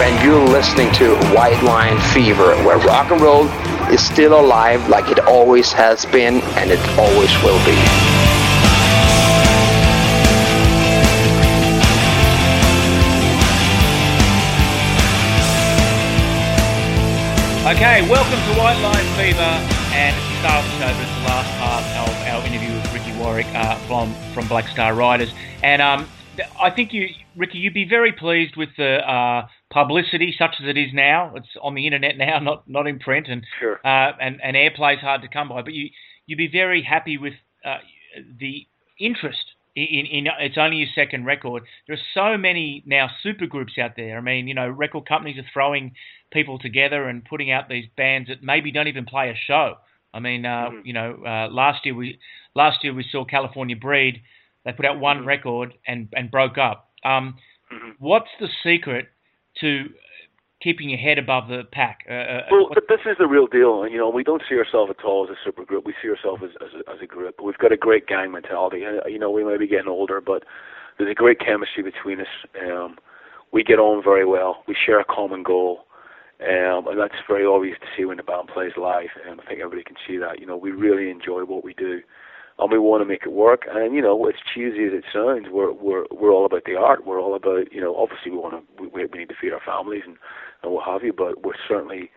and you're listening to White Line Fever, where rock and roll is still alive like it always has been and it always will be. Okay, welcome to White Line Fever, and it's the start the show, but it's the last part of our interview with Ricky Warwick uh, from from Black Star Riders, and um, I think you, Ricky, you'd be very pleased with the uh, publicity, such as it is now. It's on the internet now, not not in print, and sure. uh, and and airplay's hard to come by. But you you'd be very happy with uh, the interest in, in, It's only your second record. There are so many now super groups out there. I mean, you know, record companies are throwing people together and putting out these bands that maybe don't even play a show. I mean, uh, mm-hmm. you know, uh, last year we last year we saw California Breed they put out one mm-hmm. record and, and broke up. Um, mm-hmm. What's the secret to keeping your head above the pack? Uh, uh well, but this is the real deal. You know, we don't see ourselves at all as a super group. We see ourselves as, as, a, as a group. We've got a great gang mentality. You know, we may be getting older, but there's a great chemistry between us. Um, we get on very well. We share a common goal. Um, and that's very obvious to see when the band plays live. And I think everybody can see that. You know, we really enjoy what we do and we want to make it work. And you know, as cheesy as it sounds, we're we're we're all about the art. We're all about you know, obviously we want to we, we need to feed our families and and what have you, but we're certainly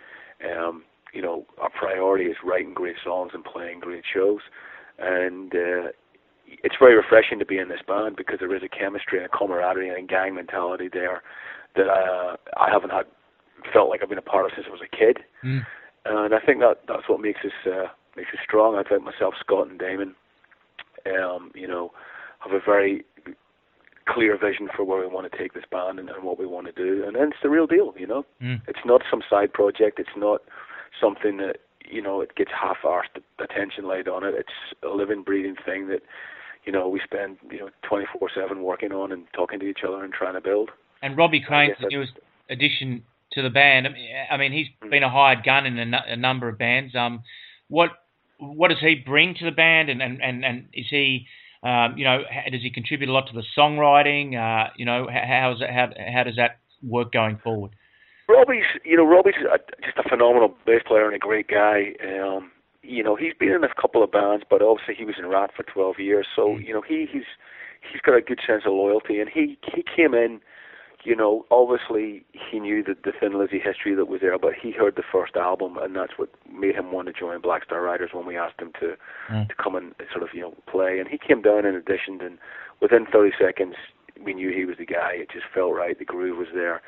um, you know our priority is writing great songs and playing great shows, and uh, it's very refreshing to be in this band because there is a chemistry and a camaraderie and a gang mentality there that uh, I haven't had felt like I've been a part of since I was a kid. Mm. And I think that that's what makes us uh, makes us strong. I think myself, Scott, and Damon um, you know, have a very clear vision for where we want to take this band and, and what we want to do, and then it's the real deal. You know, mm. it's not some side project. It's not something that you know it gets half-arsed attention laid on it. It's a living, breathing thing that you know we spend you know 24/7 working on and talking to each other and trying to build. And Robbie Crane's the newest addition to the band. I mean, he's mm. been a hired gun in a, a number of bands. Um, what what does he bring to the band, and and and, and is he um, you know, does he contribute a lot to the songwriting? Uh, you know, how, how's how how does that work going forward? Robbie's, you know, Robbie's a, just a phenomenal bass player and a great guy. Um, you know, he's been in a couple of bands, but obviously he was in Ratt for 12 years, so mm. you know he he's he's got a good sense of loyalty, and he he came in you know, obviously he knew the, the Thin Lizzy history that was there, but he heard the first album, and that's what made him want to join Black Star Riders when we asked him to mm. to come and sort of you know play. And he came down and auditioned, and within 30 seconds we knew he was the guy. It just felt right. The groove was there.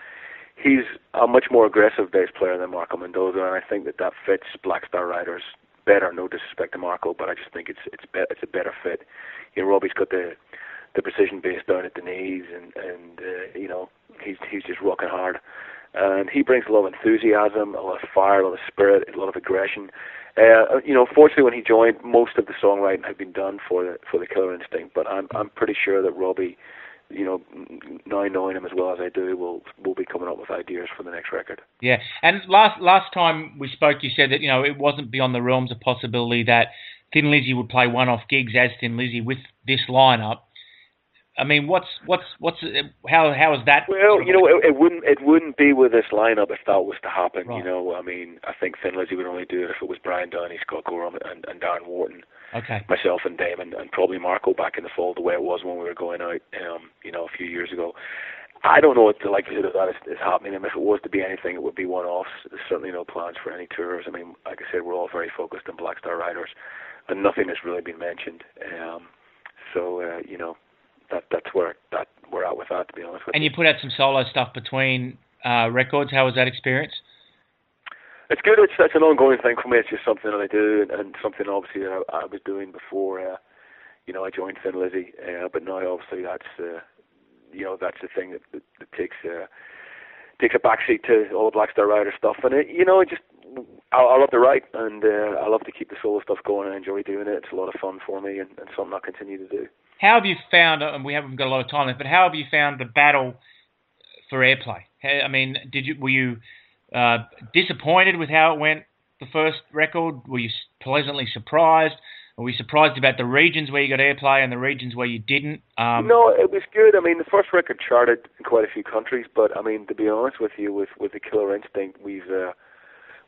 He's a much more aggressive bass player than Marco Mendoza, and I think that that fits Black Star Riders better. No disrespect to Marco, but I just think it's it's be- it's a better fit. You know, Robbie's got the the precision bass down at the knees, and and uh, you know he's he's just rocking hard, and he brings a lot of enthusiasm, a lot of fire, a lot of spirit, a lot of aggression. Uh, you know, fortunately, when he joined, most of the songwriting had been done for the for the Killer Instinct, but I'm I'm pretty sure that Robbie, you know, now knowing him as well as I do, will will be coming up with ideas for the next record. Yeah, and last last time we spoke, you said that you know it wasn't beyond the realms of possibility that Thin Lizzy would play one-off gigs as Thin Lizzy with this lineup. I mean, what's what's what's how how is that? Well, you know, it, it wouldn't it wouldn't be with this lineup if that was to happen. Right. You know, I mean, I think Thin Lizzy would only do it if it was Brian Downey, Scott Gorham, and, and Darren Wharton. Okay. Myself and Damon, and probably Marco back in the fall, the way it was when we were going out, um, you know, a few years ago. I don't know what the likelihood of that is, is happening. And if it was to be anything, it would be one-offs. There's certainly no plans for any tours. I mean, like I said, we're all very focused on Black Star Riders, and nothing has really been mentioned. Um, so, uh, you know, that that's where that we're at with that. To be honest with and you. And you put out some solo stuff between uh, records. How was that experience? It's good. It's it's an ongoing thing for me. It's just something that I do, and, and something obviously that I, I was doing before. Uh, you know, I joined Thin Lizzy, uh, but now obviously that's uh, you know that's the thing that, that, that takes uh, takes a backseat to all the Black Star Rider stuff, and it, you know, it just I, I love to write, and uh, I love to keep the solo stuff going. I enjoy doing it. It's a lot of fun for me, and, and something I continue to do. How have you found, and we haven't got a lot of time left, but how have you found the battle for airplay? I mean, did you were you uh, disappointed with how it went the first record? Were you pleasantly surprised? Were we surprised about the regions where you got airplay and the regions where you didn't? Um, no, it was good. I mean, the first record charted in quite a few countries, but I mean, to be honest with you, with with the Killer Instinct, we've uh,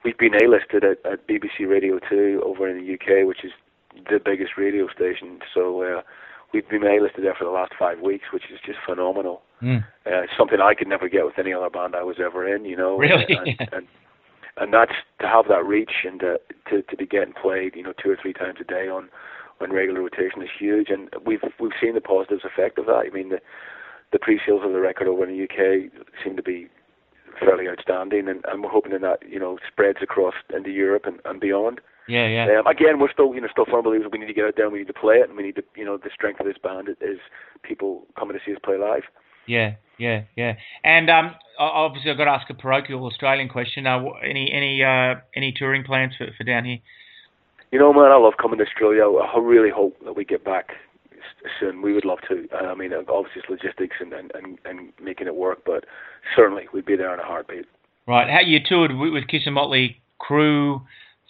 we've been A-listed at, at BBC Radio 2 over in the UK, which is the biggest radio station. So uh, we've been A-listed there for the last five weeks, which is just phenomenal. Mm. Uh, something I could never get with any other band I was ever in, you know. Really? And, and, and that's to have that reach and uh, to to be getting played, you know, two or three times a day on on regular rotation is huge. And we've we've seen the positive effect of that. I mean, the the pre-sales of the record over in the UK seem to be fairly outstanding, and, and we're hoping that that you know spreads across into Europe and, and beyond. Yeah, yeah. Um, again, we're still you know still firm believers. We need to get out there. and We need to play it, and we need to you know the strength of this band is people coming to see us play live. Yeah, yeah, yeah. And um, obviously, I've got to ask a parochial Australian question. Uh, any any uh, any touring plans for, for down here? You know, man, I love coming to Australia. I really hope that we get back soon. We would love to. Uh, I mean, obviously it's logistics and, and, and, and making it work, but certainly we'd be there in a heartbeat. Right. How you toured with Kiss and Motley Crue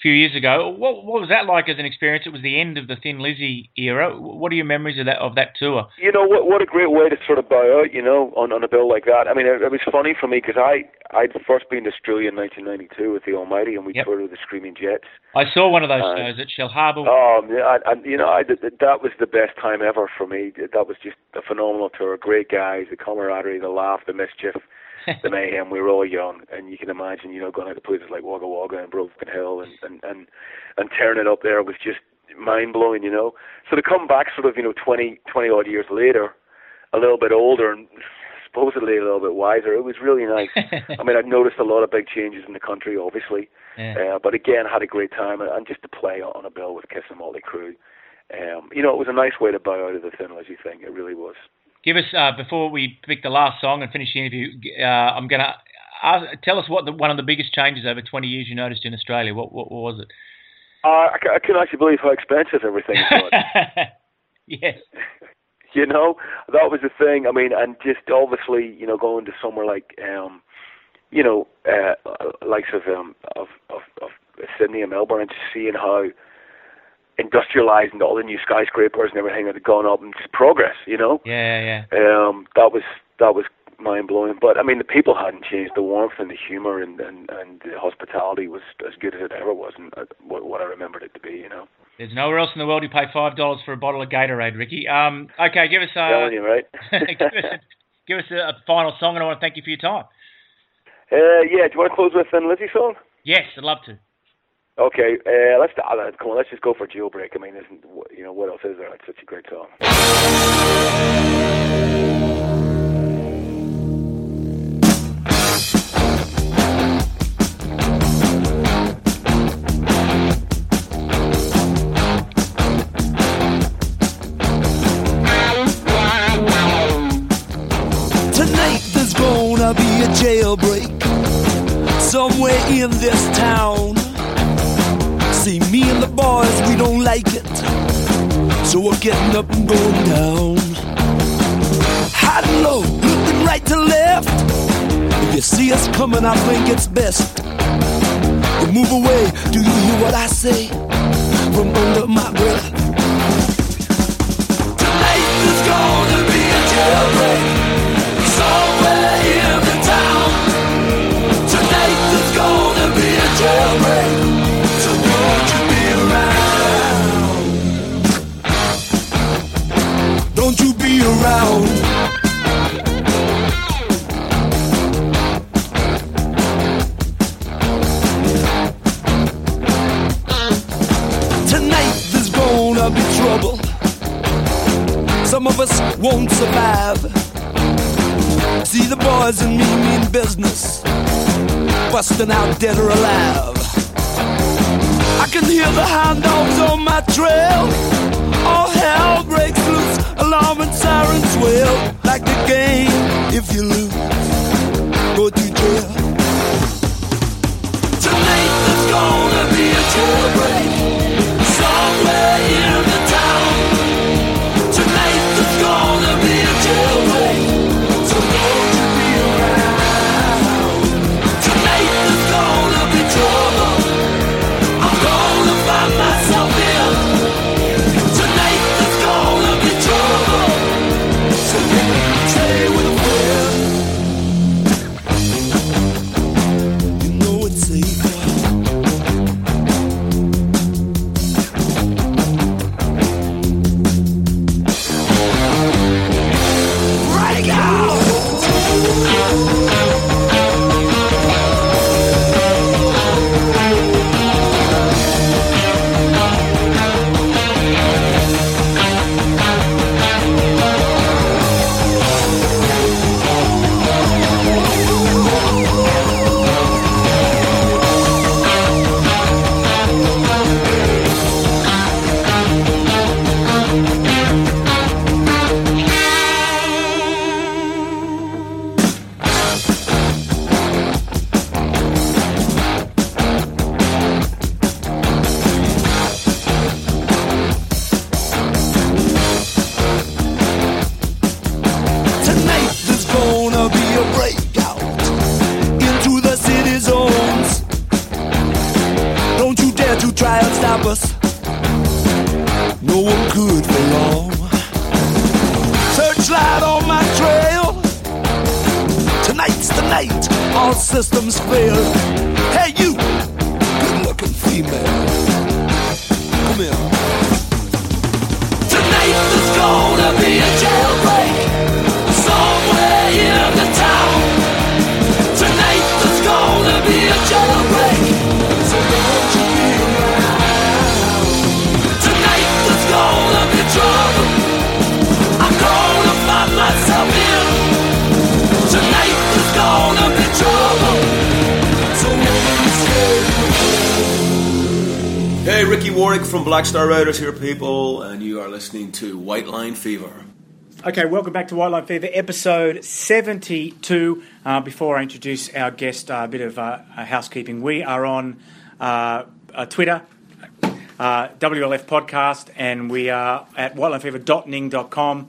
few years ago. What what was that like as an experience? It was the end of the Thin Lizzy era. What are your memories of that of that tour? You know what what a great way to sort of bow out. You know, on on a bill like that. I mean, it, it was funny for me because I I'd first been to Australia in 1992 with the Almighty, and we Yep. toured with the Screaming Jets. I saw one of those Uh, shows at Shell Harbour. Um, yeah, and you know, I, that that was the best time ever for me. That was just a phenomenal tour. Great guys, the camaraderie, the laugh, the mischief, the mayhem. We were all young, and you can imagine, you know, going out to places like Wagga Wagga and Broken Hill, and and and, and tearing it up there was just mind blowing, you know. So to come back, sort of, you know, 20, 20 odd years later, a little bit older and supposedly a little bit wiser, it was really nice. I mean, I've noticed a lot of big changes in the country, obviously. yeah. Uh, but again, had a great time, and, and just to play on a bill with Kiss and Motley Crue. Um, you know, it was a nice way to bow out of the Thin Lizzy thing. It really was. Give us uh, before we pick the last song and finish the interview. Uh, I'm gonna ask, tell us what the, one of the biggest changes over 20 years you noticed in Australia. What what, what was it? Uh, I, I can actually believe how expensive everything got. yes. you know, that was the thing. I mean, and just obviously, you know, going to somewhere like, um, you know, uh, likes of um, of, of of Sydney and Melbourne, and just seeing how industrialized and all the new skyscrapers and everything had gone up and just progress. You know, Yeah, yeah. um, that was that was mind blowing. But I mean, the people hadn't changed. The warmth and the humor and and, and the hospitality was as good as it ever was, and uh, what, what I remembered it to be. You know, There's nowhere else in the world you pay five dollars for a bottle of Gatorade, Ricky. Um, okay, give us uh, telling you, right? give us, give us a, a final song, and I want to thank you for your time. uh, yeah, do you want to close with Thin Lizzy song? Yes, I'd love to. Okay, uh, let's uh, come on. Let's just go for Jailbreak. I mean, isn't you know what else is there? It's such a great song. Tonight there's gonna be a jailbreak somewhere in this town. See, me and the boys, we don't like it. So we're getting up and going down. High and low, looking right to left. If you see us coming, I think it's best. You move away, do you hear what I say? From under my breath. Tonight there's gonna be a jailbreak around? Tonight there's gonna be trouble. Some of us won't survive. See the boys and me mean business, busting out dead or alive. I can hear the hound dogs on my trail. All hell breaks loose, alarm and sirens wail. Like the game, if you lose, go to jail. Tonight there's gonna be a jailbreak somewhere in the town. Tonight there's gonna be a jailbreak. So Star Riders here, people, and you are listening to White Line Fever. Okay, welcome back to White Line Fever, episode 72. Uh, before I introduce our guest, uh, a bit of uh, housekeeping. We are on uh, Twitter, uh, WLF Podcast, and we are at whitelinefever.ning.com.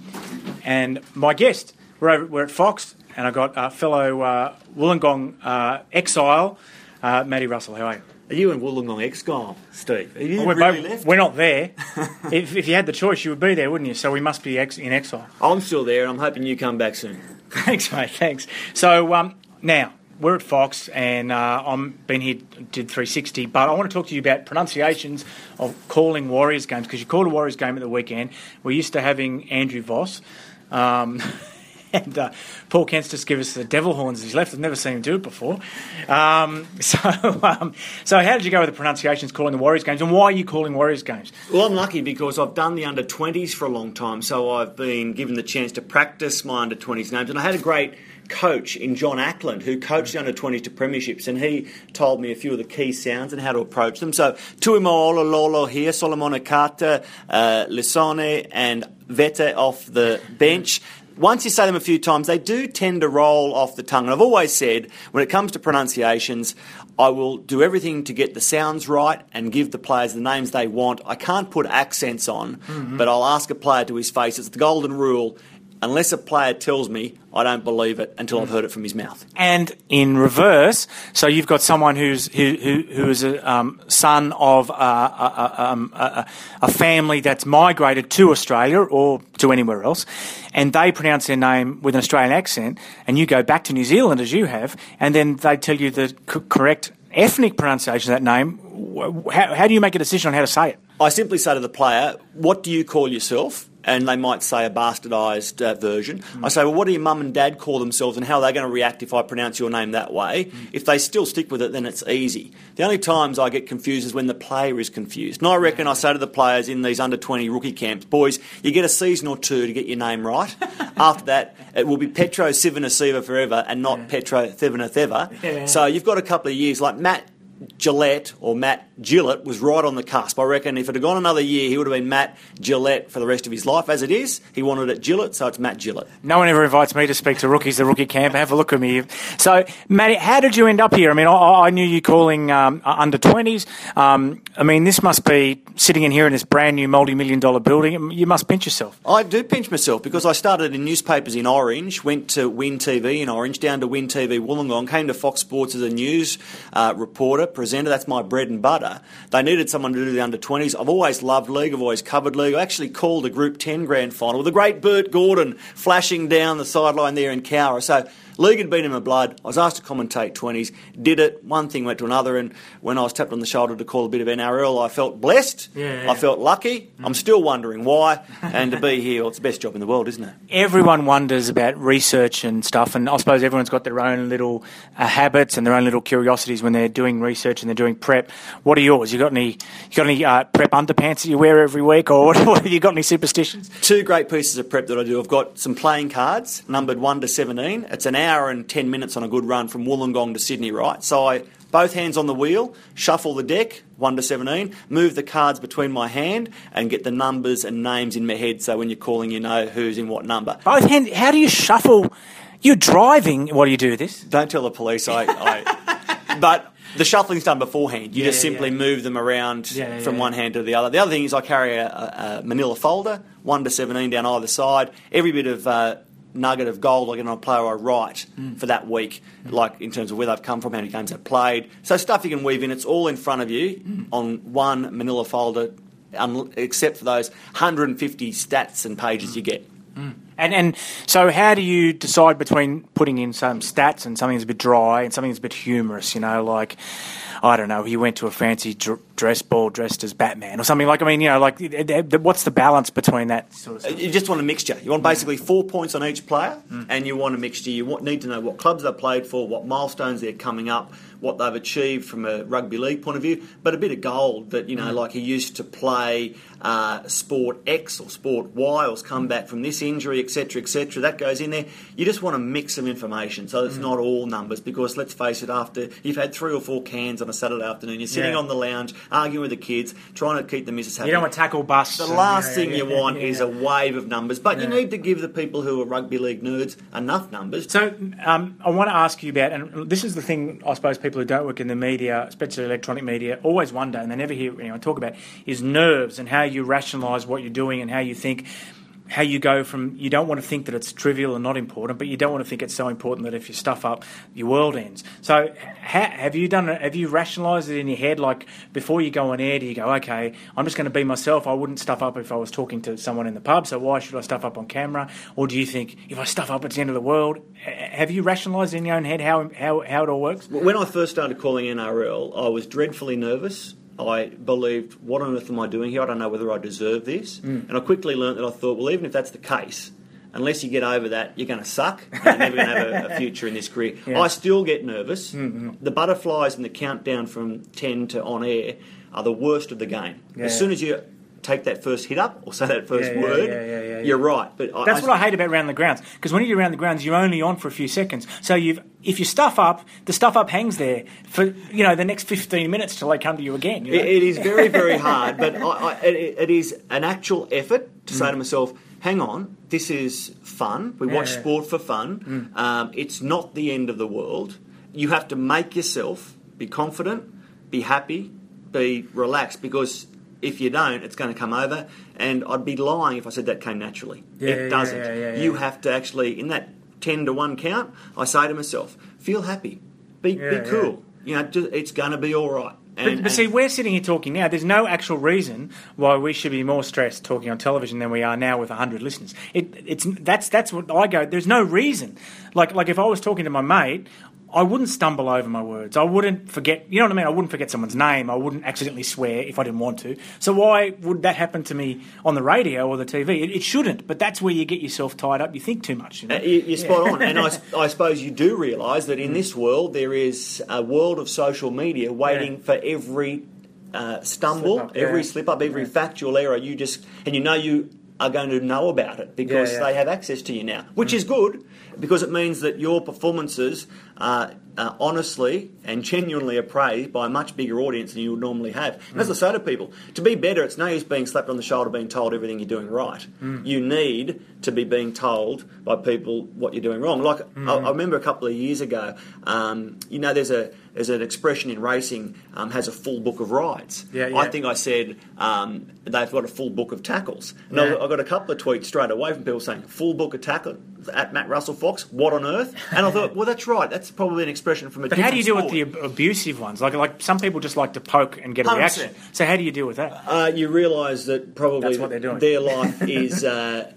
And my guest, we're, over, we're at Fox, and I got uh, fellow Wollongong exile, Matty Russell. How are you? Are you in Wollongong exile, Steve? You we're, really both- left? we're not there. if, if you had the choice, you would be there, wouldn't you? So we must be ex- in exile. I'm still there, and I'm hoping you come back soon. Thanks, mate. Thanks. So um, now we're at Fox, and uh, I'm been here did 360, but I want to talk to you about pronunciations of calling Warriors games because you called a Warriors game at the weekend. We're used to having Andrew Voss. Um, And uh, Paul Kent's just give us the devil horns as he's left. I've never seen him do it before. Um, so, um, so how did you go with the pronunciations calling the Warriors games, and why are you calling Warriors games? Well, I'm lucky because I've done the under 20s for a long time, so I've been given the chance to practice my under 20s names, and I had a great coach in John Ackland who coached the under 20s to premierships, and he told me a few of the key sounds and how to approach them. So, Tuimoolo Lolo here, Solomone Kata, uh, Lisone, and Vete off the bench. Once you say them a few times, they do tend to roll off the tongue. And I've always said, when it comes to pronunciations, I will do everything to get the sounds right and give the players the names they want. I can't put accents on, mm-hmm. but I'll ask a player to his face. It's the golden rule. Unless a player tells me, I don't believe it until I've heard it from his mouth. and in reverse. So you've got someone who's who who, who is a um, son of a, a, um, a, a family that's migrated to Australia or to anywhere else, and they pronounce their name with an Australian accent, and you go back to New Zealand as you have, and then they tell you the c- correct ethnic pronunciation of that name. How, how do you make a decision on how to say it? I simply say to the player, What do you call yourself? And they might say a bastardised uh, version. I say, Well, what do your mum and dad call themselves, and how are they going to react if I pronounce your name that way? If they still stick with it, then it's easy. The only times I get confused is when the player is confused. And I reckon I say to the players in these under 20 rookie camps, Boys, you get a season or two to get your name right. After that, it will be Petro Sivanasiva forever and not Petro Thivanatheva. So you've got a couple of years, like Matt Gillette or Matt Gillett was right on the cusp. I reckon if it had gone another year, he would have been Matt Gillette for the rest of his life. As it is, he wanted it Gillett, so it's Matt Gillett. No one ever invites me to speak to rookies, the rookie camp. Have a look at me. So, Matty, how did you end up here? I mean, I, I knew you calling um, under 20s. Um, I mean, this must be sitting in here in this brand new multi million dollar building. You must pinch yourself. I do pinch myself because I started in newspapers in Orange, went to Win TV in Orange, down to Win TV Wollongong, came to Fox Sports as a news uh, reporter, presenter. That's my bread and butter. They needed someone to do the under 20s. I've always loved league, I've always covered league. I actually called a Group 10 grand final with the great Bert Gordon flashing down the sideline there in Cowra. So League had been in my blood. I was asked to commentate 20s, did it. One thing went to another, and when I was tapped on the shoulder to call a bit of NRL, I felt blessed. Yeah, yeah. I felt lucky. I'm still wondering why. And to be here, well, it's the best job in the world, isn't it? Everyone wonders about research and stuff, and I suppose everyone's got their own little uh, habits and their own little curiosities when they're doing research and they're doing prep. What are yours? You got any? You got any uh, prep underpants that you wear every week, or what, what have you got? Any superstitions? Two great pieces of prep that I do. I've got some playing cards, numbered 1 to 17. It's an hour and 10 minutes on a good run from Wollongong to Sydney, right? So I, both hands on the wheel, shuffle the deck, 1 to 17, move the cards between my hand, and get the numbers and names in my head so when you're calling, you know who's in what number. Both hand. How do you shuffle? You're driving. What do you do this? Don't tell the police. I, I but the shuffling's done beforehand. You Yeah, just simply yeah. move them around Yeah, from one hand to the other. The other thing is I carry a, a, a Manila folder, one to seventeen down either side. Every bit of uh, nugget of gold I get on a player I write Mm. for that week, like in terms of where they've come from, how many games they've played. So stuff you can weave in. It's all in front of you Mm. on one Manila folder, un- except for those 150 stats and pages you get. And and so, how do you decide between putting in some stats and something that's a bit dry and something that's a bit humorous? You know, like I don't know, he went to a fancy dr- dress ball dressed as Batman or something like. I mean, you know, like th- th- th- what's the balance between that sort of stuff? You just want a mixture. You want hmm. basically four points on each player, hmm. and you want a mixture. You want, need to know what clubs they've played for, what milestones they're coming up, what they've achieved from a rugby league point of view, but a bit of gold that, you know, hmm. like he used to play uh, sport X or sport Y or come back from this injury, etc., etc. That goes in there. You just want to mix some information so it's not all numbers because let's face it, after you've had three or four cans on a Saturday afternoon, you're sitting Yeah. on the lounge arguing with the kids, trying to keep the missus happy. You don't want to tackle busts. The last yeah, thing yeah, you want is a wave of numbers, but you need to give the people who are rugby league nerds enough numbers. So um, I want to ask you about, and this is the thing I suppose people who don't work in the media, especially electronic media, always wonder, and they never hear anyone talk about, is nerves and how you rationalise what you're doing and how you think. How you go from you don't want to think that it's trivial and not important, but you don't want to think it's so important that if you stuff up, your world ends. So, ha- have you done? Have you rationalised it in your head? Like before you go on air, do you go, okay, I'm just going to be myself. I wouldn't stuff up if I was talking to someone in the pub. So why should I stuff up on camera? Or do you think if I stuff up, it's the end of the world? Have you rationalised in your own head how how how it all works? When I first started calling NRL, I was dreadfully nervous. I believed, what on earth am I doing here? I don't know whether I deserve this. Mm. And I quickly learned that I thought, well, even if that's the case, unless you get over that, you're going to suck. And you're never going to have a, a future in this career. Yeah. Mm-hmm. I still get nervous. The butterflies and the countdown from 10 to on air are the worst of the game. Yeah. As soon as you take that first hit up or say that first Yeah, yeah, word, yeah, you're right. But That's what I hate about round the grounds because when you're around the grounds, you're only on for a few seconds. So you've if you stuff up, the stuff up hangs there for you know the next 15 minutes till they come to you again. You know? It, it is very, very hard, but I, I, it, it is an actual effort to say to myself, hang on, this is fun. We watch Mm. Mm. sport for fun. Um, it's not the end of the world. You have to make yourself be confident, be happy, be relaxed, because if you don't, it's going to come over. And I'd be lying if I said that came naturally. Yeah, it yeah, doesn't. yeah. You have to actually, in that 10 to 1 count, I say to myself, feel happy, be, be cool. You know, just, it's going to be all right. But, And- but see, and- we're sitting here talking now. There's no actual reason why we should be more stressed talking on television than we are now with 100 listeners. It, it's that's that's what I go. There's no reason. Like like if I was talking to my mate, I wouldn't stumble over my words. I wouldn't forget. You know what I mean? I wouldn't forget someone's name. I wouldn't accidentally swear if I didn't want to. So why would that happen to me on the radio or the TV? It, it shouldn't. But that's where you get yourself tied up. You think too much. You know? Uh, spot on, and I, I suppose you do realise that in this world there is a world of social media waiting Yeah. for every uh, stumble, Slip up, every yeah. slip up, every Yeah. factual error. You just and you know you are going to know about it because Yeah, yeah. they have access to you now, which is good because it means that your performances are uh, honestly and genuinely appraised by a much bigger audience than you would normally have. And as I say to people, to be better, it's no use being slapped on the shoulder being told everything you're doing right. You need to be being told by people what you're doing wrong. Like I, I remember a couple of years ago, um, you know, there's a there's an expression in racing um, has a full book of rides. Yeah, yeah. I think I said um, they've got a full book of tackles. And Yeah. I, I got a couple of tweets straight away from people saying full book of tackles at Matt Russell Fox. What on earth? And I thought, well, that's right. That's probably an expression from a. But how do you deal with the abusive ones? Like, like some people just like to poke and get a 100%. reaction. So how do you deal with that? Uh, you realise that probably That's what they're doing. their life is uh,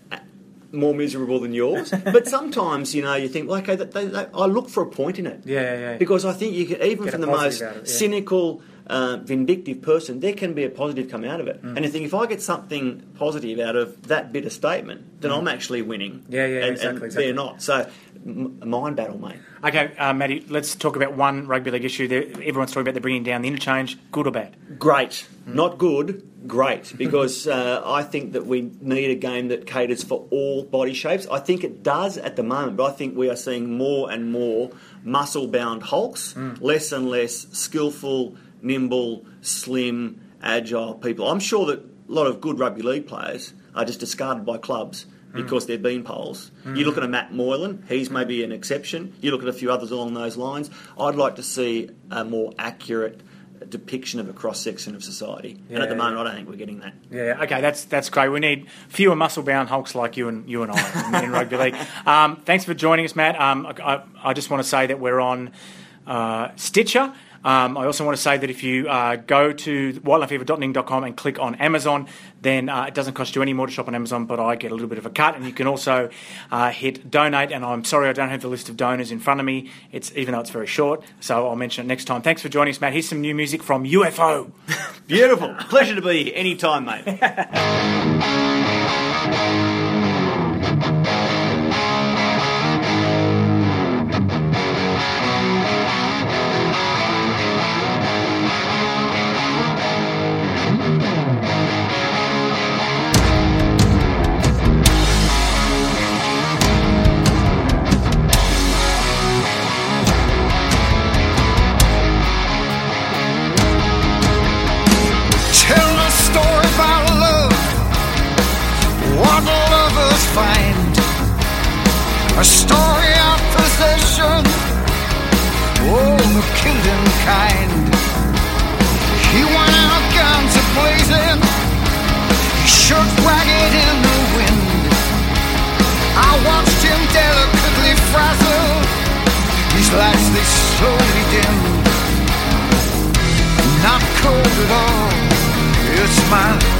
more miserable than yours. but sometimes, you know, you think, well, okay, they, they, I look for a point in it. Yeah, yeah, yeah. Because I think you can, even Get from the most it, yeah. cynical, uh, vindictive person, there can be a positive come out of it. Mm. And you think, if I get something positive out of that bit of statement, then I'm actually winning. Mm. Yeah, yeah, and, exactly, and exactly. they're not. So, m- mind battle, mate. Okay, uh, Matty, let's talk about one rugby league issue. They're, everyone's talking about they're bringing down the interchange. Good or bad? Great. Not good, great. Because uh, I think that we need a game that caters for all body shapes. I think it does at the moment, but I think we are seeing more and more muscle bound hulks, less and less skillful, nimble, slim, agile people. I'm sure that a lot of good rugby league players are just discarded by clubs. Because they're bean poles. You look at a Matt Moylan, he's maybe an exception. You look at a few others along those lines. I'd like to see a more accurate depiction of a cross section of society. and at the Yeah, moment, I don't think we're getting that. Yeah, okay, that's that's great. We need fewer muscle-bound hulks like you and you and I in, in rugby league. Um, thanks for joining us, Matt. Um, I, I- I just want to say that we're on uh, Stitcher, Um, I also want to say that if you uh, go to whitelinefever.ning.com and click on Amazon, then uh, it doesn't cost you any more to shop on Amazon, but I get a little bit of a cut. And you can also uh, hit donate. And I'm sorry I don't have the list of donors in front of me. It's even though it's very short, so I'll mention it next time. Thanks for joining us, Matt. Here's some new music from UFO. Beautiful. Pleasure to be here anytime, mate. the killing kind. He went out guns a blazing. He shook ragged in the wind. I watched him delicately frazzle. His lights they slowly dimmed not cold at all. It's my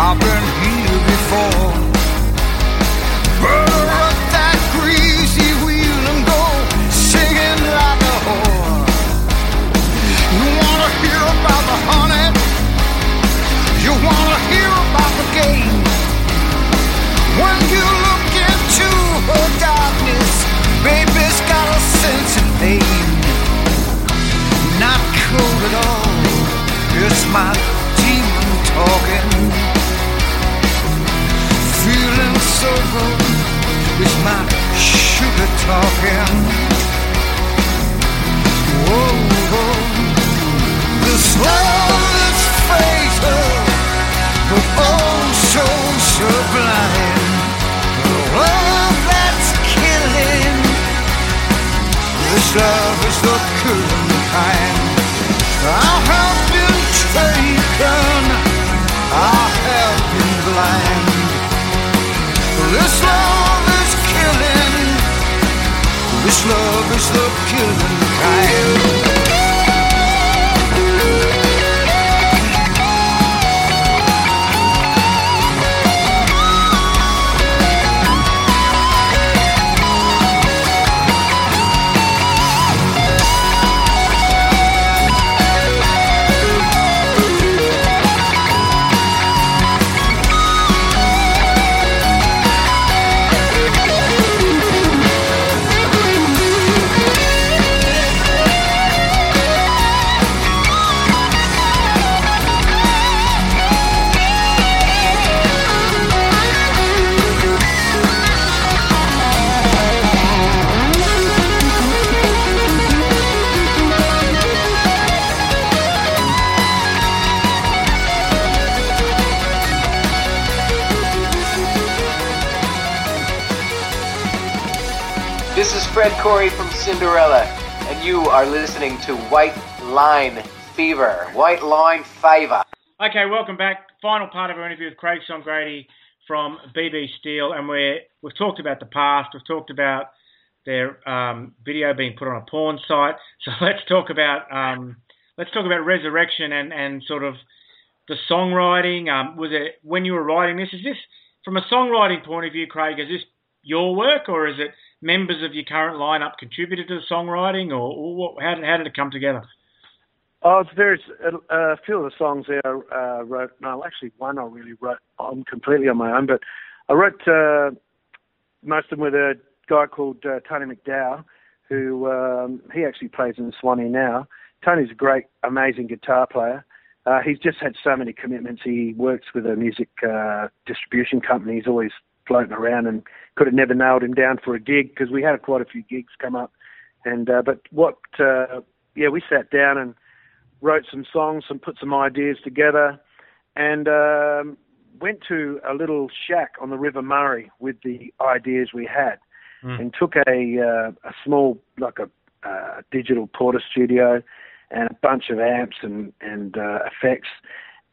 I've been here before. Up that greasy wheel and go singing like a whore. You wanna hear about the honey? You wanna hear about the game? When you look into her darkness, baby's got a. Not cold at all. It's my demon talking. Good. It's my sugar talking. Whoa, whoa. This love is fatal, but oh so sublime. Love that's killing. This love is the killing kind. The killing kind. Fred Coury from Cinderella, and you are listening to White Line Fever. White Line Fever. Okay, welcome back. Final part of our interview with Craig Csongrady from BB Steal, and we're, we've talked about the past. We've talked about their um, video being put on a porn site. So let's talk about um, let's talk about Resurrection and, and sort of the songwriting. Um, was it when you were writing this? Is this from a songwriting point of view, Craig? Is this your work, or is it members of your current lineup contributed to the songwriting, or, or what, how did how did it come together? Oh, there's a, a few of the songs there I uh, wrote. No, actually, one I really wrote on completely on my own. But I wrote uh, most of them with a guy called uh, Tony McDowell, who um, he actually plays in Swanee now. Tony's a great, amazing guitar player. Uh, he's just had so many commitments. He works with a music uh, distribution company. He's always floating around and could have never nailed him down for a gig because we had quite a few gigs come up. And uh, but what? Uh, yeah, we sat down and wrote some songs and put some ideas together, and um, went to a little shack on the River Murray with the ideas we had, Mm. and took a uh, a small like a uh, digital Portastudio and a bunch of amps and and uh, effects,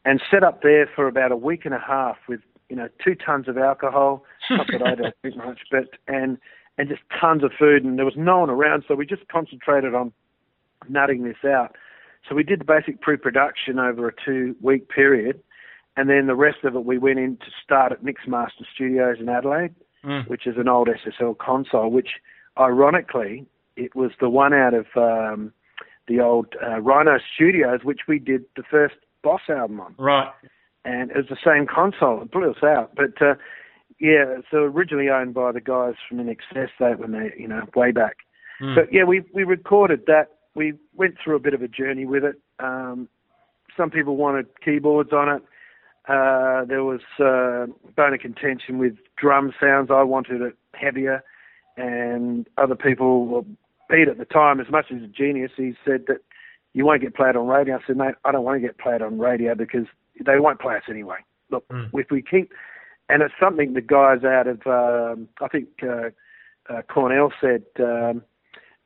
and set up there for about a week and a half with you know two tons of alcohol. Not that I don't drink much, but and and just tons of food, and there was no one around, so we just concentrated on nutting this out. So we did the basic pre-production over a two-week period, and then the rest of it we went in to start at Mixmaster Studios in Adelaide, Mm. which is an old SSL console, which ironically it was the one out of um, the old uh, Rhino Studios, which we did the first Boss album on Right. And it was the same console. It blew us out. But uh, yeah, so originally owned by the guys from INXS, they when they you know way back. Mm. But yeah, we we recorded that. We went through a bit of a journey with it. Um, some people wanted keyboards on it. Uh, there was uh, bone of contention with drum sounds. I wanted it heavier, and other people, well, Pete at the time, as much as a genius, he said that you won't get played on radio. I said, mate, I don't want to get played on radio because they won't play us anyway. Look, Mm. if we keep, and it's something the guys out of, um, I think uh, uh, Cornell said, um,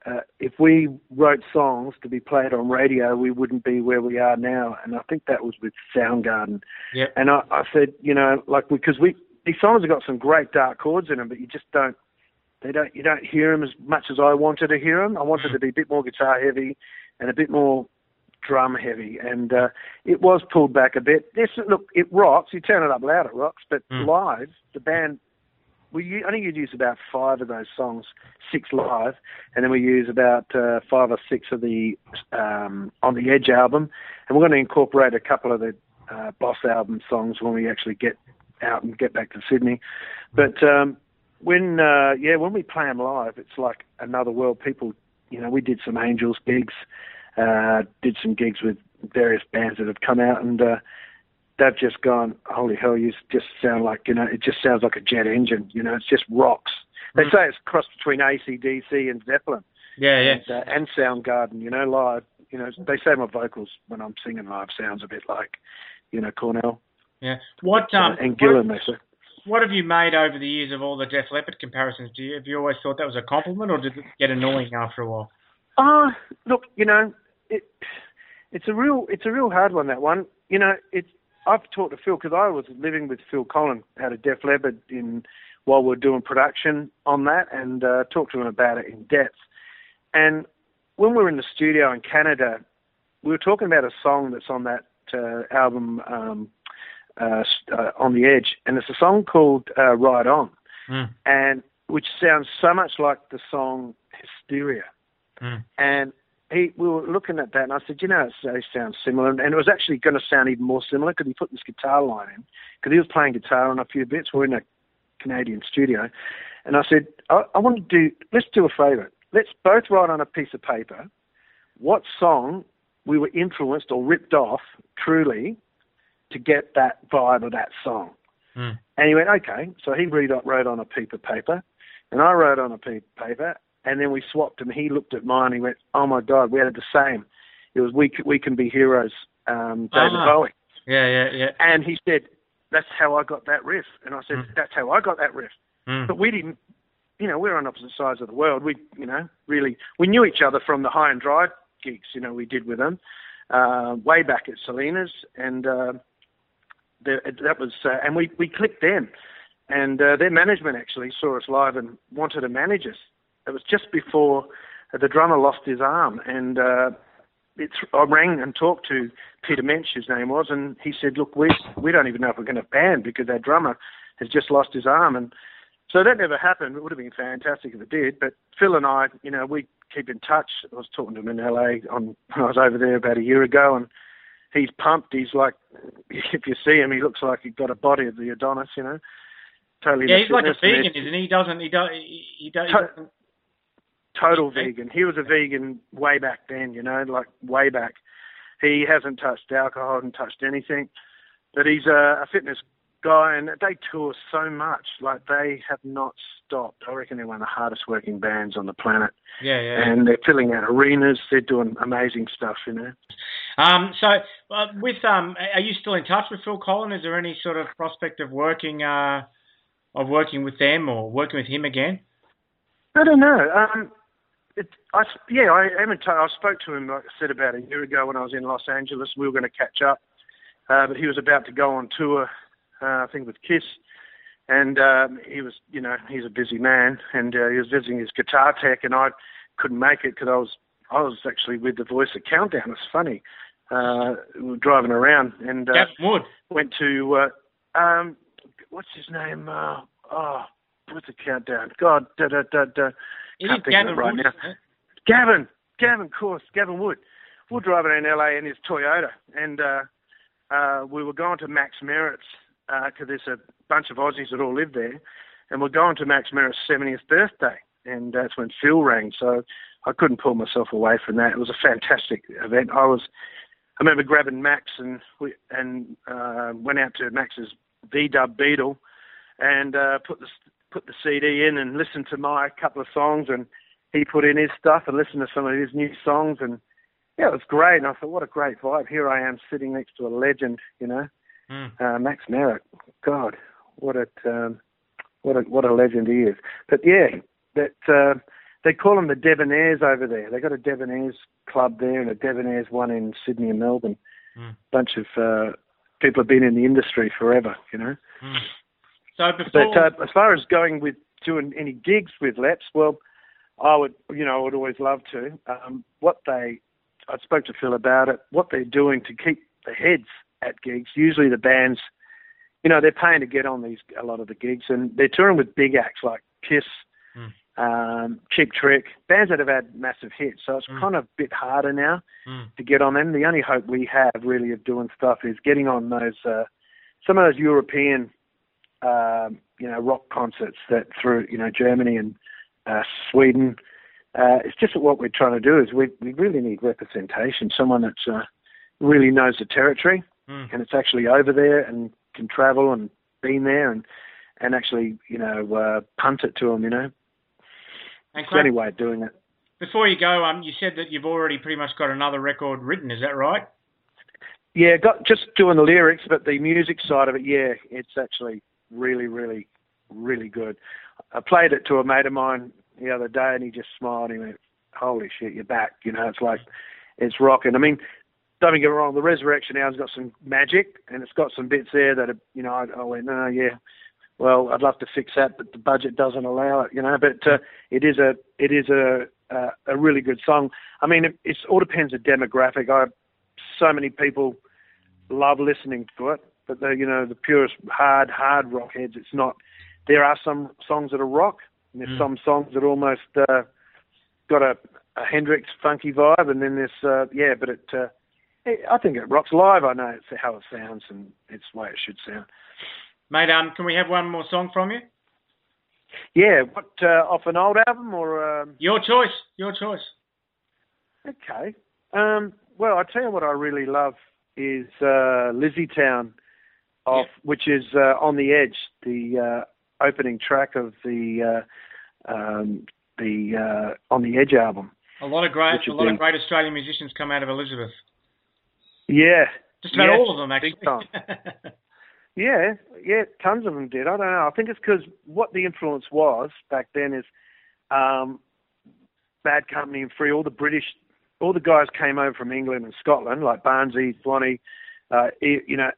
uh, if we wrote songs to be played on radio, we wouldn't be where we are now. And I think that was with Soundgarden. Yep. And I, I said, you know, like because we these songs have got some great dark chords in them, but you just don't. They don't. You don't hear them as much as I wanted to hear them. I wanted to be a bit more guitar heavy and a bit more drum heavy, and uh, it was pulled back a bit. This look, it rocks. You turn it up loud, it rocks. But Mm. live, the band we u- I think you'd use about five of those songs, six live, and then we use about uh, five or six of the um, on the Edge album, and we're going to incorporate a couple of the uh, Boss album songs when we actually get out and get back to Sydney. But um, when uh, yeah, when we play them live, it's like another world. People, you know, we did some Angels gigs, uh, did some gigs with various bands that have come out, and uh, they've just gone, holy hell, you just sound like, you know, it just sounds like a jet engine, you know, it's just rocks. They Mm. say it's cross between ACDC and Zeppelin Yeah, yeah. and, uh, and Soundgarden, you know, live. You know, they say my vocals when I'm singing live sounds a bit like, you know, Cornell Yeah. What um and Gillan, they say. what have you made over the years of all the Def Leppard comparisons? Do you have you always thought that was a compliment, or did it get annoying after a while? Ah, look, you know, it it's a real it's a real hard one. That one, you know, it's I've talked to Phil because I was living with Phil Collen out of Def Leppard in while we are doing production on that, and uh, talked to him about it in depth. And when we were in the studio in Canada, we were talking about a song that's on that uh, album um, uh, uh, on the Edge, and it's a song called uh, "Ride On," Mm. and which sounds so much like the song "Hysteria." Mm. And he, we were looking at that, and I said, you know, it sounds similar, and it was actually going to sound even more similar because he put this guitar line in, because he was playing guitar on a few bits. We're in a Canadian studio, and I said, I, I want to do, let's do a favour. Let's both write on a piece of paper what song we were influenced or ripped off truly to get that vibe of that song. Mm. And he went, okay. So he wrote, wrote on a piece of paper, and I wrote on a piece of paper, and then we swapped, and he looked at mine, and he went, oh my God, we had the same. It was We, we Can Be Heroes, um, David Ah. Bowie. Yeah, yeah, yeah. And he said, that's how I got that riff. And I said, Mm. that's how I got that riff. Mm. But we didn't, you know, we're on opposite sides of the world. We, you know, really, we knew each other from the high and dry gigs, you know, we did with them uh, way back at Selinas, and uh, the, that was, uh, and we we clicked then, and uh, their management actually saw us live and wanted to manage us. It was just before the drummer lost his arm, and uh, it's, I rang and talked to Peter Mensch, his name was, and he said, "Look, we we don't even know if we're going to band because our drummer has just lost his arm." And so that never happened. It would have been fantastic if it did. But Phil and I, you know, we keep in touch. I was talking to him in LA on when I was over there about a year ago, and he's pumped. He's like, if you see him, he looks like he's got a body of the Adonis, you know. Totally. Yeah, he's like a vegan, isn't he? He doesn't. He. He, he. He doesn't total vegan. He was a vegan way back then, you know, like way back. He hasn't touched alcohol, hasn't touched anything, but he's a, a fitness guy, and they tour so much. Like they have not stopped. I reckon they're one of the hardest working bands on the planet, Yeah, yeah. and they're filling out arenas. They're doing amazing stuff, you know. Um, so, uh, with um, are you still in touch with Phil Collen? Is there any sort of prospect of working uh, of working with them or working with him again? I don't know. Um, it, I, yeah, I in touch. I spoke to him, like I said, about a year ago when I was in Los Angeles. We were going to catch up, uh, but he was about to go on tour, uh, I think with Kiss, and um, he was, you know, he's a busy man, and uh, he was visiting his guitar tech, and I couldn't make it because I was, I was actually with the Voice of Countdown. It's funny. Uh, we were driving around and uh, Gavin Wood. went to uh, um, what's his name? Uh, oh, what's the countdown? God, da da da da. It is Gavin right Wood. now. Gavin, Gavin, of course, Gavin Wood. We're driving in LA in his Toyota, and uh, uh, we were going to Max Merritt's because there's a bunch of Aussies that all live there, and we're going to Max Merritt's 70th birthday, and that's when Phil rang. So I couldn't pull myself away from that. It was a fantastic event. I was, I remember grabbing Max and we and uh, went out to Max's V Dub Beetle, and uh, put the put the CD in and listened to my couple of songs and he put in his stuff and listened to some of his new songs and yeah, it was great. And I thought, what a great vibe. Here I am sitting next to a legend, you know, Mm. uh, Max Merritt. God, what a um, what a what a legend he is. But yeah, that uh, they call them the Debonaires over there. They got a Debonaires club there and a Debonaires one in Sydney and Melbourne. Mm. Bunch of uh, people have been in the industry forever, you know. Mm. So before, But uh, as far as going with doing any gigs with Leps, well, I would, you know, I would always love to. Um, what they, I spoke to Phil about it. What they're doing to keep the heads at gigs. Usually the bands, you know, they're paying to get on these a lot of the gigs, and they're touring with big acts like Kiss, Mm. um, Cheap Trick, bands that have had massive hits. So it's Mm. kind of a bit harder now Mm. to get on them. The only hope we have really of doing stuff is getting on those uh, some of those European um, you know rock concerts that through you know Germany and uh, Sweden. Uh, it's just that what we're trying to do is we we really need representation. Someone that's uh, really knows the territory Mm. and it's actually over there and can travel and been there and and actually you know uh, punt it to them. You know, and Craig, any way of doing it. before you go, um, you said that you've already pretty much got another record written. Is that right? Yeah, got just doing the lyrics, but the music side of it, yeah, it's actually really, really, really good. I played it to a mate of mine the other day, and he just smiled. And he went, "Holy shit, you're back!" You know, it's like it's rocking. I mean, don't get me wrong, the Resurrection Hour's got some magic, and it's got some bits there that are, you know, I, I went, "No, yeah." Well, I'd love to fix that, but the budget doesn't allow it, you know. But uh, it is a it is a a, a really good song. I mean, it it's, all depends on demographic. I so many people love listening to it, but the you know the purest hard hard rock heads, it's not. There are some songs that are rock, and there's Mm. some songs that almost uh, got a, a Hendrix funky vibe, and then there's uh, yeah, but it, uh, it I think it rocks live. I know it's how it sounds, and it's the way it should sound. Mate, um, can we have one more song from you? Yeah, what uh, off an old album or um, Your choice. Your choice. Okay. Um, well, I tell you what I really love is uh, Lizzie Town, off which is uh, on the edge, the uh, opening track of the uh, um, the uh, on the edge album. A lot of great, a lot be- of great Australian musicians come out of Elizabeth. Yeah, Just about all of them, actually. yeah, yeah, tons of them did. I don't know. I think it's because what the influence was back then is um, Bad Company and Free. All the British, all the guys came over from England and Scotland, like Barnsey, Swanee. Uh, you know,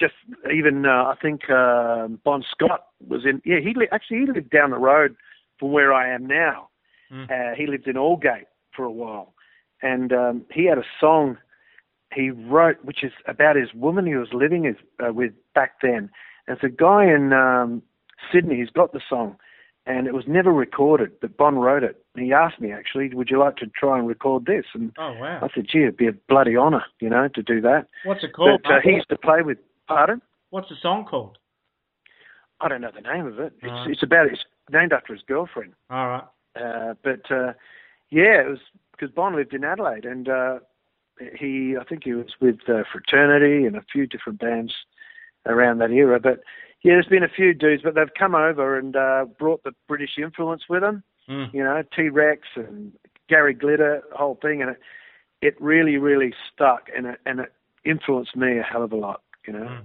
just even uh, I think um Bon Scott was in. Yeah, he li- actually he lived down the road from where I am now. Mm. Uh, he lived in Aldgate for a while, and um, he had a song he wrote, which is about his woman he was living his, uh, with back then. And it's a guy in um, Sydney who's got the song, and it was never recorded, but Bon wrote it. He asked me, actually, would you like to try and record this? And Oh wow. I said, gee, it'd be a bloody honour, you know, to do that. What's it called? But uh, he used to play with, pardon? What's the song called? I don't know the name of it. It's, Right. it's about, it's named after his girlfriend. All right. Uh, but uh, yeah, it was because Bon lived in Adelaide, and uh, he I think he was with uh, Fraternity and a few different bands around that era. But yeah, there's been a few dudes, but they've come over and uh, brought the British influence with them. Mm. You know, T Rex and Gary Glitter, whole thing, and it it really really stuck, and it and it influenced me a hell of a lot. You know. Mm.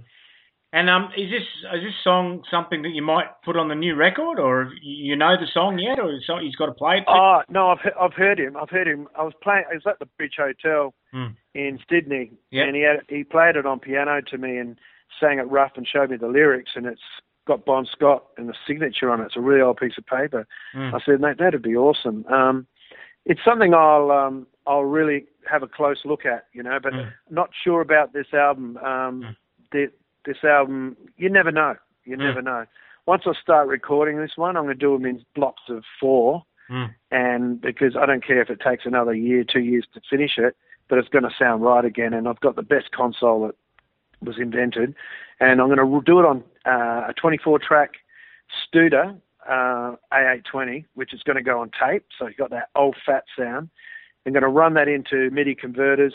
And um, is this is this song something that you might put on the new record, or you know the song yet, or so he's got to play it? Oh no, I've he- I've heard him. I've heard him. I was playing. I was at the Bridge Hotel Hmm. in Sydney, Yep. and he had he played it on piano to me and sang it rough and showed me the lyrics, and it's got Bon Scott and the signature on it. It's a really old piece of paper. Mm. I said, mate, that'd be awesome. Um, it's something I'll um, I'll really have a close look at, you know, but Mm. not sure about this album. Um, the, this album, you never know. You Mm. never know. Once I start recording this one, I'm going to do them in blocks of four, Mm. and because I don't care if it takes another year, two years to finish it, but it's going to sound right again. And I've got the best console that was invented, and I'm going to do it on uh, a 24-track Studer uh, A820, which is going to go on tape, so you've got that old fat sound. I'm going to run that into MIDI converters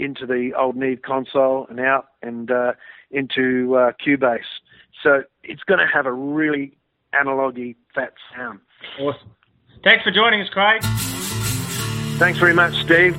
into the old Neve console and out and uh, into uh, Cubase. So it's going to have a really analogy fat sound. Awesome. Thanks for joining us, Craig. Thanks very much, Steve.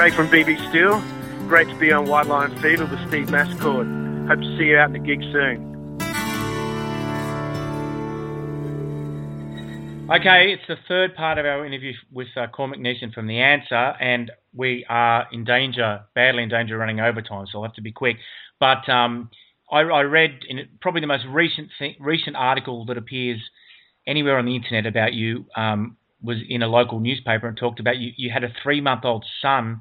Craig from BB Steal. Great to be on White Line Fever with Steve Mascord. Hope to see you out in the gig soon. Okay, it's the third part of our interview with uh, Cormac Neeson from The Answer, and we are in danger, badly in danger of running overtime, so I'll have to be quick. But um, I, I, read in probably the most recent recent article that appears anywhere on the internet about you um, was in a local newspaper and talked about you. You had a three month old son.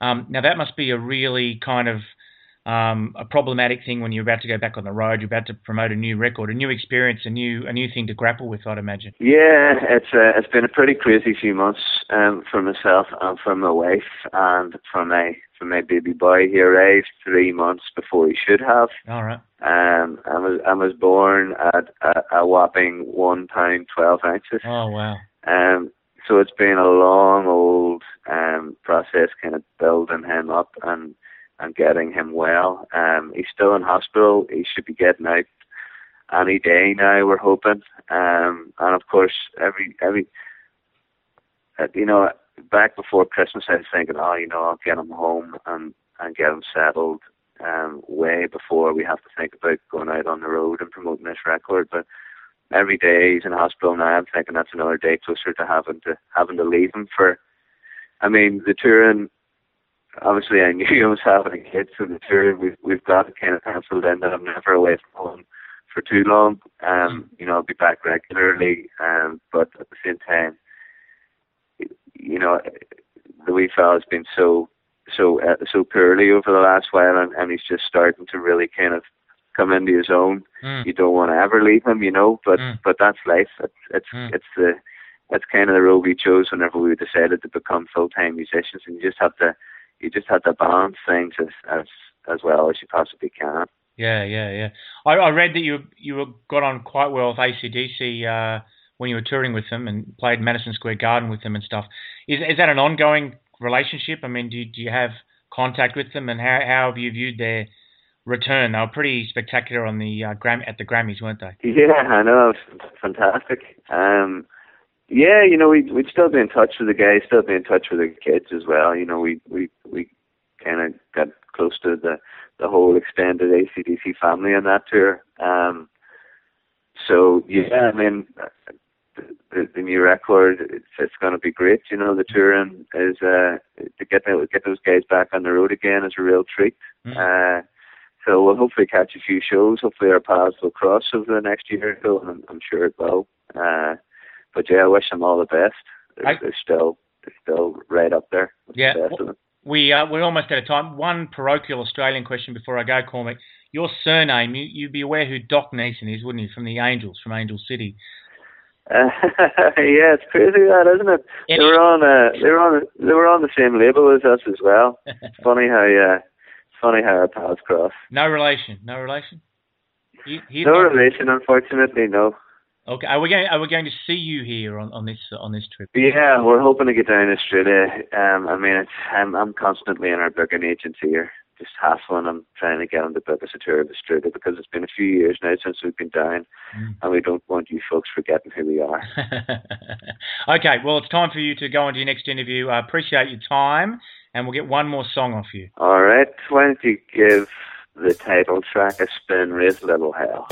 Um, now that must be a really kind of um, a problematic thing when you're about to go back on the road, you're about to promote a new record, a new experience, a new a new thing to grapple with. I'd imagine. Yeah, it's uh, it's been a pretty crazy few months um, for myself and for my wife and for my for my baby boy. He arrived three months before he should have. All right. Um, I was I was born at a, a whopping one pound twelve ounces. Oh wow. Um, so it's been a long old um process, kind of building him up and and getting him well. Um, he's still in hospital. He should be getting out any day now. We're hoping. Um, and of course, every every uh, you know, back before Christmas, I was thinking, oh, you know, I'll get him home and and get him settled um, way before we have to think about going out on the road and promoting this record. But every day he's in hospital now. I'm thinking that's another day closer to having to having to leave him for. I mean, the touring obviously I knew I was having a kid, so the tour we've we've got kind of penciled in that I'm never away from home for too long. Um, you know, I'll be back regularly, um, but at the same time, you know, the wee fella's been so so uh, so poorly over the last while, and, and he's just starting to really kind of come into his own. Mm. You don't want to ever leave him, you know, but Mm. but that's life. It's it's Mm. it's the that's kind of the road we chose whenever we decided to become full time musicians, and you just have to you just have to balance things as as as well as you possibly can. Yeah, yeah, yeah. I, I read that you you got on quite well with ACDC uh, when you were touring with them and played Madison Square Garden with them and stuff. Is is that an ongoing relationship? I mean, do do you have contact with them, and how how have you viewed their return? They were pretty spectacular on the uh, Gram at the Grammys, weren't they? Yeah, I know, fantastic. Um, yeah, you know, we we'd still be in touch with the guys, still be in touch with the kids as well. You know, we we we kind of got close to the the whole extended ACDC family on that tour. Um, so yeah, I mean, the, the new record, it's it's going to be great. You know, the touring is uh to get the, get those guys back on the road again is a real treat. Uh, so we'll hopefully catch a few shows. Hopefully our paths will cross over the next year or so, and I'm, I'm sure it will. Uh, but yeah, I wish them all the best. They're, I- they're still they're still right up there. Yeah. the best of them. We uh, we're almost out of time. One parochial Australian question before I go, Cormac. Your surname, you, you'd be aware who Doc Neeson is, wouldn't you? From the Angels, from Angel City. Uh, yeah, it's crazy that, isn't it? Yeah. They were on uh, they were on they were on the same label as us as well. It's funny how uh, it's funny how our paths cross. No relation. No relation. He, he's No relation, unfortunately. No. Okay. Are we going? Are we going to see you here on, on this on this trip? Yeah, we're hoping to get down to Australia. Um, I mean, it's I'm I'm constantly in our booking agency here, just hassling them, trying to get them to book us a tour of Australia because it's been a few years now since we've been down, Mm. and we don't want you folks forgetting who we are. okay. Well, it's time for you to go on to your next interview. I appreciate your time, and we'll get one more song off you. All right, why don't you give the title track a spin, a little hell.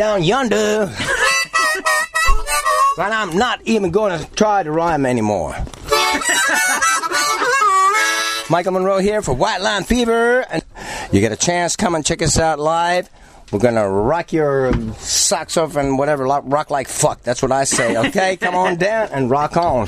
Down yonder. and I'm not even going to try to rhyme anymore. Michael Monroe here for White Line Fever. And you get a chance, come and check us out live. We're gonna rock your socks off and whatever, rock like fuck. That's what I say. Okay, come on down and rock on.